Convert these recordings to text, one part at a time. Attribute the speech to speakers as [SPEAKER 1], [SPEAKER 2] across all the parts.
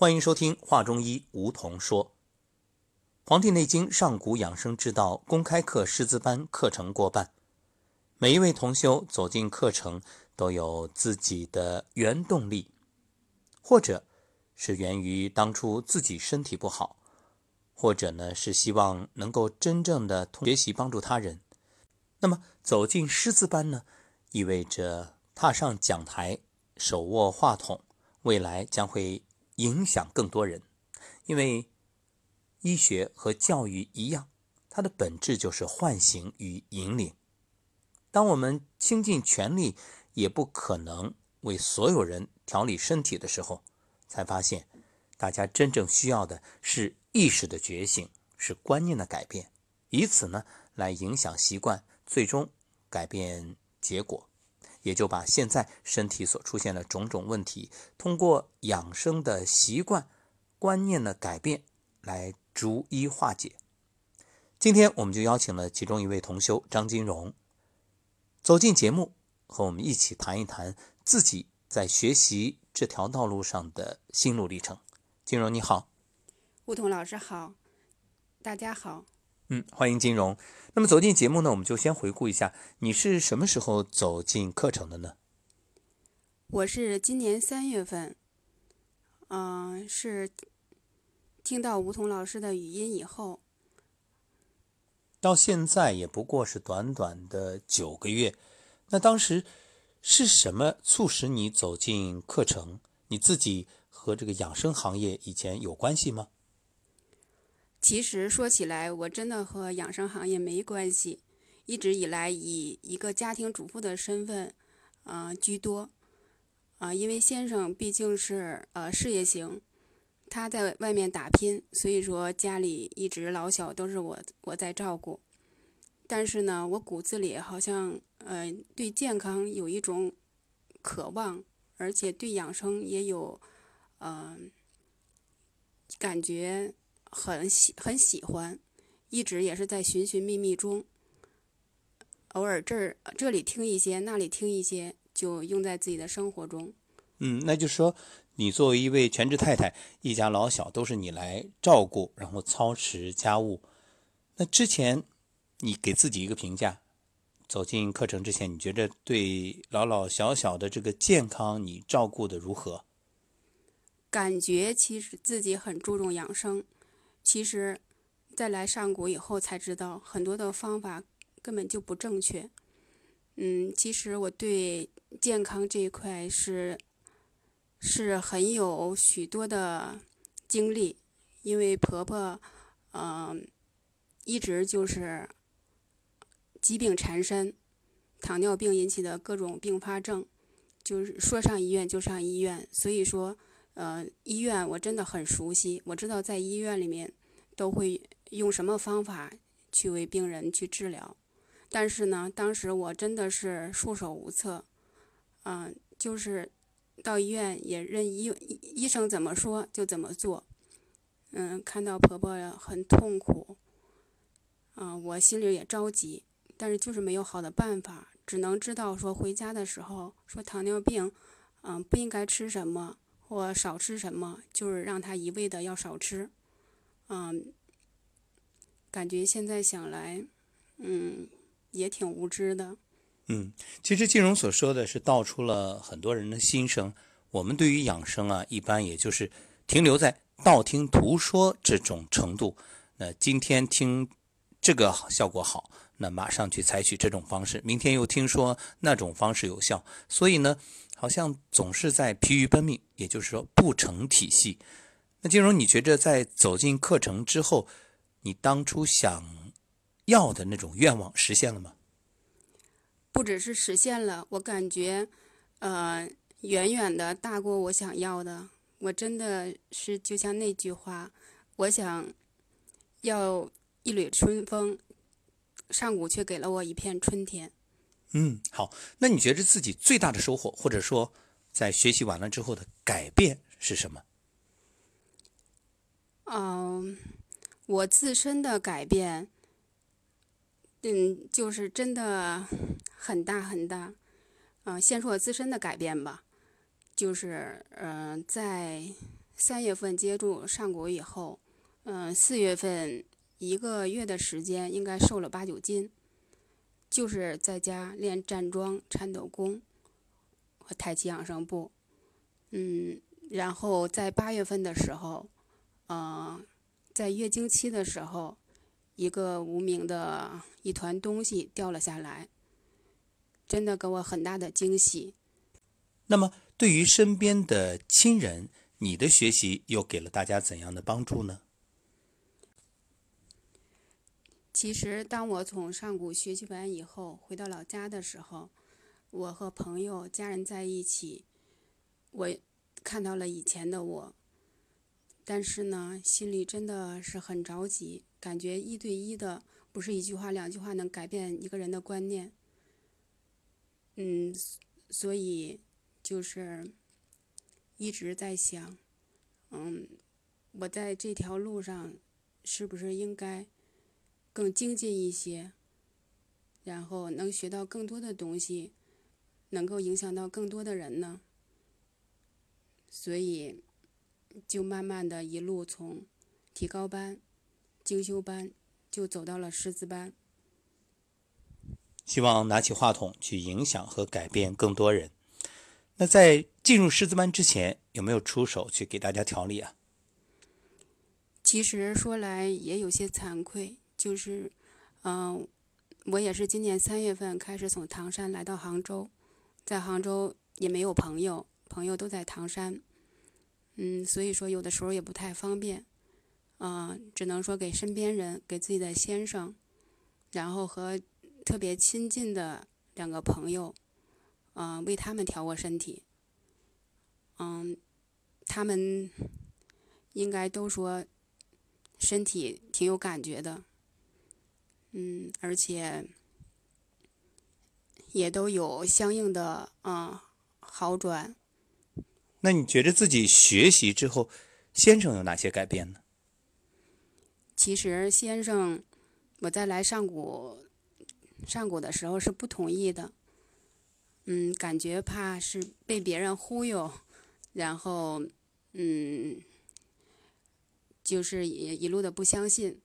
[SPEAKER 1] 欢迎收听《话中医》，梧桐说，《黄帝内经·上古养生之道》公开课师资班课程过半，每一位同修走进课程都有自己的原动力，或者是源于当初自己身体不好，或者呢是希望能够真正的学习帮助他人。那么走进师资班呢，意味着踏上讲台，手握话筒，未来将会。影响更多人，因为医学和教育一样，它的本质就是唤醒与引领。当我们倾尽全力也不可能为所有人调理身体的时候，才发现，大家真正需要的是意识的觉醒，是观念的改变，以此呢来影响习惯，最终改变结果。也就把现在身体所出现的种种问题，通过养生的习惯、观念的改变来逐一化解。今天我们就邀请了其中一位同修张金荣走进节目，和我们一起谈一谈自己在学习这条道路上的心路历程。金荣你好，
[SPEAKER 2] 吴桐老师好，大家好。
[SPEAKER 1] 嗯，欢迎金融。那么走进节目呢，我们就先回顾一下，你是什么时候走进课程的呢？
[SPEAKER 2] 我是今年三月份，嗯，是听到梧桐老师的语音以后，
[SPEAKER 1] 到现在也不过是短短的九个月。那当时是什么促使你走进课程？你自己和这个养生行业以前有关系吗？
[SPEAKER 2] 其实说起来，我真的和养生行业没关系，一直以来以一个家庭主妇的身份，呃居多，啊，因为先生毕竟是呃事业型，他在外面打拼，所以说家里一直老小都是我我在照顾，但是呢，我骨子里好像呃对健康有一种渴望，而且对养生也有，嗯，感觉。很喜很喜欢，一直也是在寻寻觅觅中。偶尔这儿这里听一些，那里听一些，就用在自己的生活中。
[SPEAKER 1] 嗯，那就是说，你作为一位全职太太，一家老小都是你来照顾，然后操持家务。那之前，你给自己一个评价，走进课程之前，你觉得对老老小小的这个健康，你照顾的如何？
[SPEAKER 2] 感觉其实自己很注重养生。其实，在来上古以后才知道，很多的方法根本就不正确。嗯，其实我对健康这一块是是很有许多的经历，因为婆婆，嗯，一直就是疾病缠身，糖尿病引起的各种并发症，就是说上医院就上医院，所以说，呃，医院我真的很熟悉，我知道在医院里面。都会用什么方法去为病人去治疗，但是呢，当时我真的是束手无策，嗯，就是到医院也任医医生怎么说就怎么做，嗯，看到婆婆很痛苦，嗯，我心里也着急，但是就是没有好的办法，只能知道说回家的时候说糖尿病，嗯，不应该吃什么或少吃什么，就是让她一味的要少吃。嗯，感觉现在想来，嗯，也挺无知的。
[SPEAKER 1] 嗯，其实金荣所说的是道出了很多人的心声。我们对于养生啊，一般也就是停留在道听途说这种程度。那今天听这个效果好，那马上去采取这种方式。明天又听说那种方式有效，所以呢，好像总是在疲于奔命，也就是说不成体系。那金荣，你觉着在走进课程之后，你当初想要的那种愿望实现了吗？
[SPEAKER 2] 不只是实现了，我感觉，呃，远远的大过我想要的。我真的是就像那句话，我想要一缕春风，上古却给了我一片春天。
[SPEAKER 1] 嗯，好。那你觉着自己最大的收获，或者说在学习完了之后的改变是什么？
[SPEAKER 2] 嗯，我自身的改变，嗯，就是真的很大很大。嗯，先说我自身的改变吧，就是嗯，在三月份接触上古以后，嗯，四月份一个月的时间应该瘦了八九斤，就是在家练站桩、颤抖功和太极养生步，嗯，然后在八月份的时候，嗯，在月经期的时候，一个无名的一团东西掉了下来，真的给我很大的惊喜。
[SPEAKER 1] 那么，对于身边的亲人，你的学习又给了大家怎样的帮助呢？
[SPEAKER 2] 其实，当我从上古学习完以后，回到老家的时候，我和朋友、家人在一起，我看到了以前的我，但是呢，心里真的是很着急，感觉一对一的不是一句话、两句话能改变一个人的观念。嗯，所以就是。一直在想，嗯，我在这条路上是不是应该更精进一些，然后能学到更多的东西，能够影响到更多的人呢？所以，就慢慢的一路从提高班、精修班，就走到了师资班。
[SPEAKER 1] 希望拿起话筒去影响和改变更多人。那在进入师资班之前，有没有出手去给大家调理啊？
[SPEAKER 2] 其实说来也有些惭愧，就是，嗯，我也是今年三月份开始从唐山来到杭州，在杭州也没有朋友，朋友都在唐山，嗯，所以说有的时候也不太方便，嗯，只能说给身边人，给自己的先生，然后和特别亲近的两个朋友。嗯，为他们调过身体。嗯，他们应该都说身体挺有感觉的。嗯，而且也都有相应的啊好转。
[SPEAKER 1] 那你觉得自己学习之后，先生有哪些改变呢？
[SPEAKER 2] 其实先生，我在来上古上古的时候是不同意的。嗯，感觉怕是被别人忽悠，然后，嗯，就是一一路的不相信。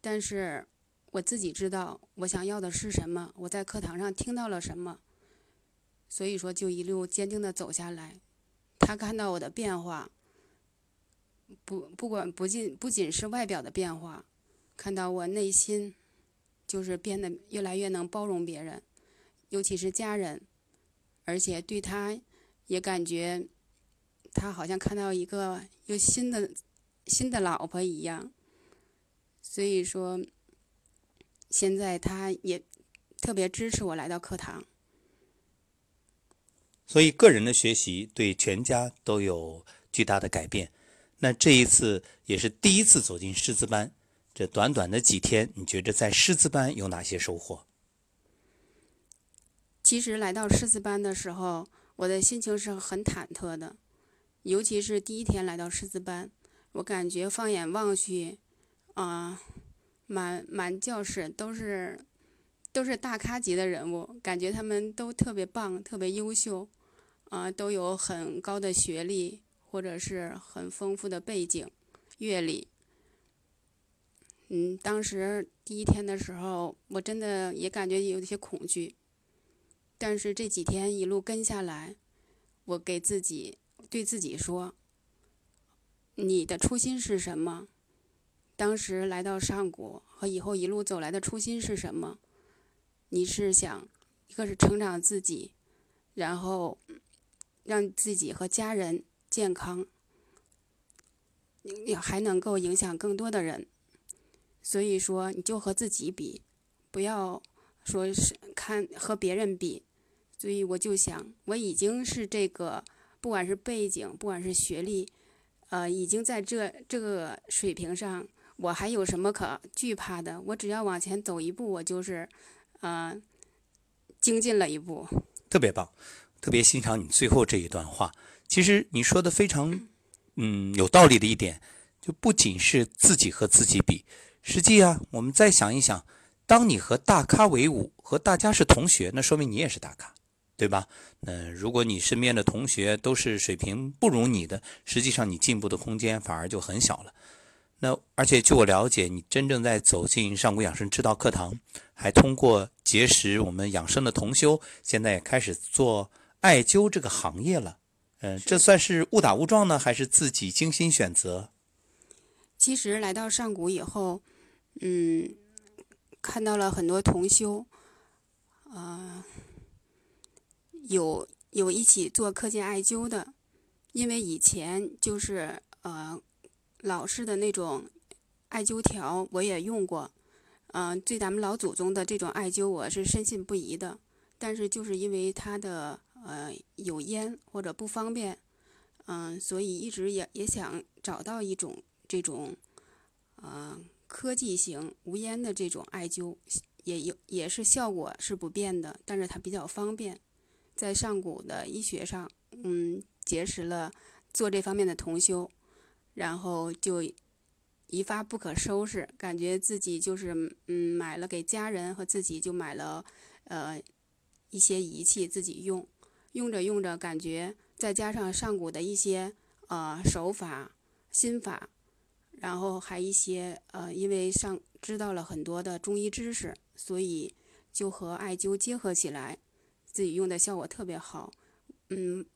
[SPEAKER 2] 但是我自己知道我想要的是什么，我在课堂上听到了什么，所以说就一路坚定的走下来。他看到我的变化，不不管不仅不仅是外表的变化，看到我内心就是变得越来越能包容别人，尤其是家人。而且对他，也感觉他好像看到一个又新的新的老婆一样。所以说，现在他也特别支持我来到课堂。
[SPEAKER 1] 所以，个人的学习对全家都有巨大的改变。那这一次也是第一次走进师资班，这短短的几天，你觉着在师资班有哪些收获？
[SPEAKER 2] 其实来到师资班的时候，我的心情是很忐忑的，尤其是第一天来到师资班，我感觉放眼望去，啊，满满教室都是都是大咖级的人物，感觉他们都特别棒，特别优秀，啊，都有很高的学历或者是很丰富的背景阅历。嗯，当时第一天的时候，我真的也感觉有些恐惧。但是这几天一路跟下来，我给自己对自己说：“你的初心是什么？当时来到上古和以后一路走来的初心是什么？你是想一个是成长自己，然后让自己和家人健康，也还能够影响更多的人。所以说，你就和自己比，不要说是看和别人比。”所以我就想，我已经是这个，不管是背景，不管是学历，呃，已经在这这个水平上，我还有什么可惧怕的？我只要往前走一步，我就是，呃，精进了一步。
[SPEAKER 1] 特别棒，特别欣赏你最后这一段话。其实你说的非常，嗯，有道理的一点，就不仅是自己和自己比，实际啊，我们再想一想，当你和大咖为伍，和大家是同学，那说明你也是大咖。对吧？那如果你身边的同学都是水平不如你的，实际上你进步的空间反而就很小了。那而且据我了解，你真正在走进上古养生之道课堂，还通过结识我们养生的同修，现在也开始做艾灸这个行业了。嗯，这算是误打误撞呢，还是自己精心选择？
[SPEAKER 2] 其实来到上古以后，嗯，看到了很多同修，啊。有有一起做课件艾灸的，因为以前就是呃老式的那种艾灸条我也用过，嗯，对咱们老祖宗的这种艾灸我是深信不疑的。但是就是因为它的呃有烟或者不方便，嗯，所以一直也也想找到一种这种呃科技型无烟的这种艾灸，也有也是效果是不变的，但是它比较方便。在上古的医学上，嗯，结识了做这方面的同修，然后就一发不可收拾，感觉自己就是嗯买了给家人和自己就买了呃一些仪器自己用，用着用着感觉再加上上古的一些呃手法心法，然后还一些呃因为上知道了很多的中医知识，所以就和艾灸结合起来。自己用的效果特别好，嗯，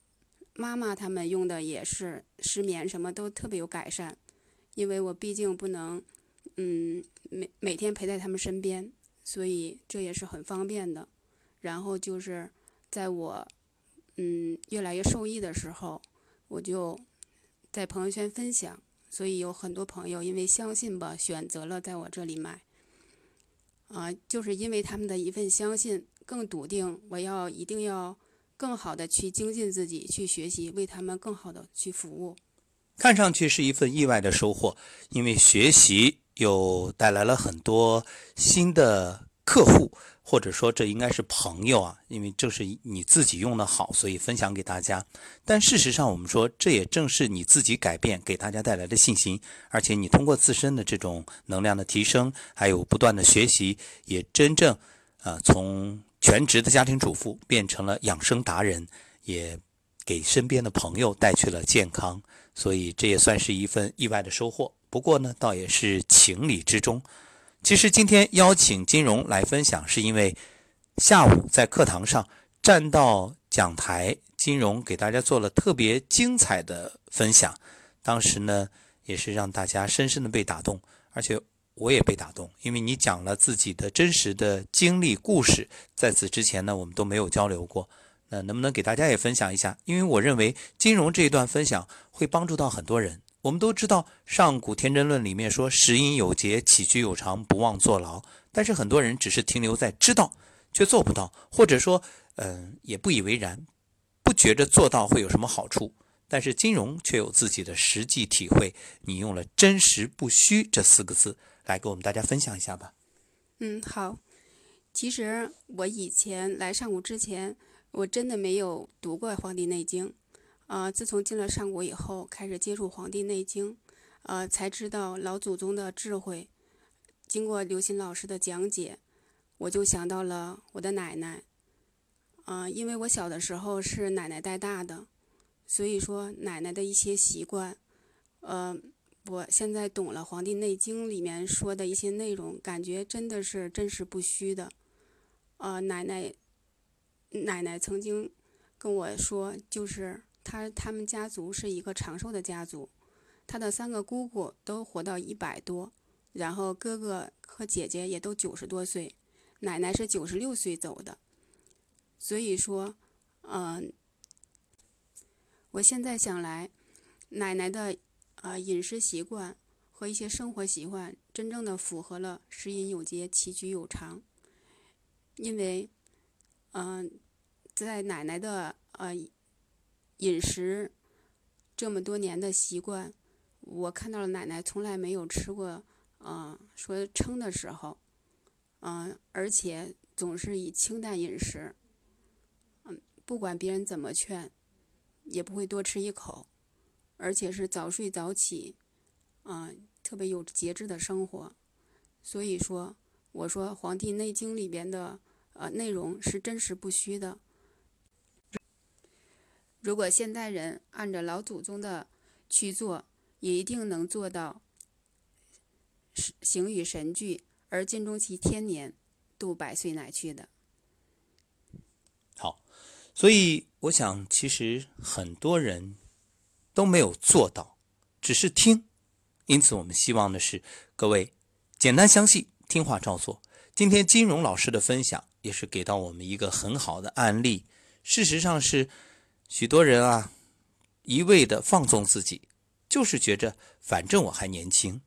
[SPEAKER 2] 妈妈他们用的也是失眠什么都特别有改善，因为我毕竟不能，嗯，每每天陪在他们身边，所以这也是很方便的。然后就是在我，嗯，越来越受益的时候，我就在朋友圈分享，所以有很多朋友因为相信吧，选择了在我这里买，啊，就是因为他们的一份相信。更笃定，我要一定要更好的去精进自己，去学习，为他们更好的去服务。
[SPEAKER 1] 看上去是一份意外的收获，因为学习又带来了很多新的客户，或者说这应该是朋友啊，因为这是你自己用的好，所以分享给大家。但事实上，我们说这也正是你自己改变给大家带来的信心，而且你通过自身的这种能量的提升，还有不断的学习，也真正啊从。全职的家庭主妇变成了养生达人，也给身边的朋友带去了健康，所以这也算是一份意外的收获。不过呢，倒也是情理之中。其实今天邀请金荣来分享，是因为下午在课堂上站到讲台，金荣给大家做了特别精彩的分享。当时呢，也是让大家深深的被打动，而且。我也被打动，因为你讲了自己的真实的经历故事。在此之前呢，我们都没有交流过。那能不能给大家也分享一下？因为我认为金融这一段分享会帮助到很多人。我们都知道《上古天真论》里面说“食饮有节，起居有常，不忘坐牢”，但是很多人只是停留在知道，却做不到，或者说，嗯，也不以为然，不觉着做到会有什么好处。但是金融却有自己的实际体会。你用了“真实不虚”这四个字。来给我们大家分享一下吧。
[SPEAKER 2] 嗯，好。其实我以前来上古之前，我真的没有读过《黄帝内经》。啊，自从进了上古以后，开始接触《黄帝内经》，呃，才知道老祖宗的智慧。经过刘鑫老师的讲解，我就想到了我的奶奶。啊，因为我小的时候是奶奶带大的，所以说奶奶的一些习惯，呃。我现在懂了《黄帝内经》里面说的一些内容，感觉真的是真实不虚的。呃，奶奶，奶奶曾经跟我说，就是他他们家族是一个长寿的家族，他的三个姑姑都活到一百多，然后哥哥和姐姐也都九十多岁，奶奶是九十六岁走的。所以说，嗯，我现在想来，奶奶的。啊，饮食习惯和一些生活习惯真正的符合了“食饮有节，起居有常”。因为，嗯，在奶奶的呃饮食这么多年的习惯，我看到了奶奶从来没有吃过，嗯，说撑的时候，嗯，而且总是以清淡饮食，嗯，不管别人怎么劝，也不会多吃一口。而且是早睡早起，啊，特别有节制的生活。所以说，我说《黄帝内经》里边的呃内容是真实不虚的。如果现代人按照老祖宗的去做，也一定能做到形与神俱，而尽终其天年，度百岁乃去的。
[SPEAKER 1] 好，所以我想，其实很多人都没有做到，只是听。因此，我们希望的是各位简单相信，听话照做。今天金荣老师的分享也是给到我们一个很好的案例。事实上是许多人啊，一味的放纵自己，就是觉着反正我还年轻。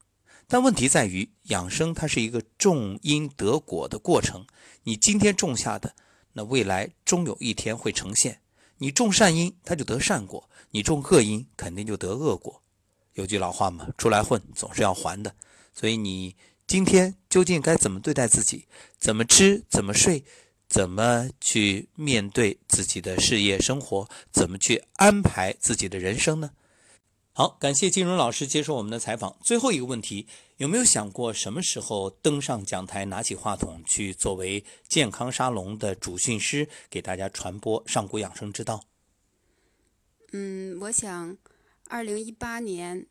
[SPEAKER 1] 但问题在于，养生它是一个种因得果的过程。你今天种下的，那未来终有一天会呈现。你种善因，它就得善果；你种恶因，肯定就得恶果。有句老话嘛，出来混总是要还的，所以你今天究竟该怎么对待自己？怎么吃？怎么睡？怎么去面对自己的事业生活？怎么去安排自己的人生呢？好，感谢金荣老师接受我们的采访。最后一个问题，有没有想过什么时候登上讲台，拿起话筒去作为健康沙龙的主训师，给大家传播上古养生之道？
[SPEAKER 2] 嗯，我想。二零一八年，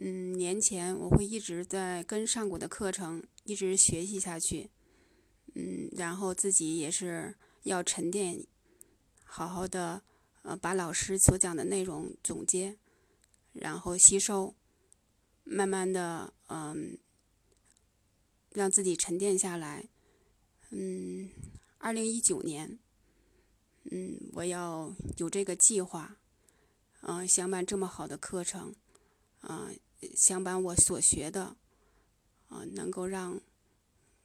[SPEAKER 2] 嗯，年前我会一直在跟上古的课程一直学习下去，嗯，然后自己也是要沉淀，好好的，呃，把老师所讲的内容总结，然后吸收，慢慢的，嗯，让自己沉淀下来，嗯，二零一九年，嗯，我要有这个计划。嗯，想把这么好的课程，啊，想把我所学的，啊，能够让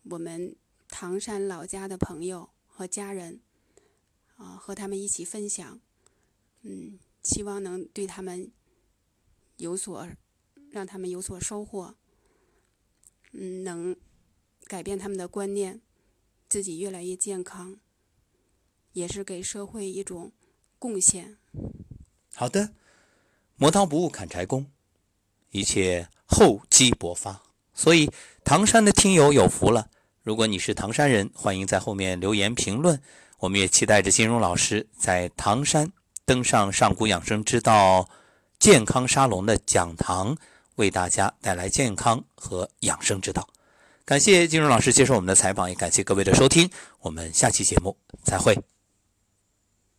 [SPEAKER 2] 我们唐山老家的朋友和家人，啊，和他们一起分享，嗯，希望能对他们有所，让他们有所收获，嗯，能改变他们的观念，自己越来越健康，也是给社会一种贡献。
[SPEAKER 1] 好的，磨刀不误砍柴工，一切厚积薄发。所以唐山的听友有福了。如果你是唐山人，欢迎在后面留言评论。我们也期待着金荣老师在唐山登上上古养生之道健康沙龙的讲堂，为大家带来健康和养生之道。感谢金荣老师接受我们的采访，也感谢各位的收听。我们下期节目再会。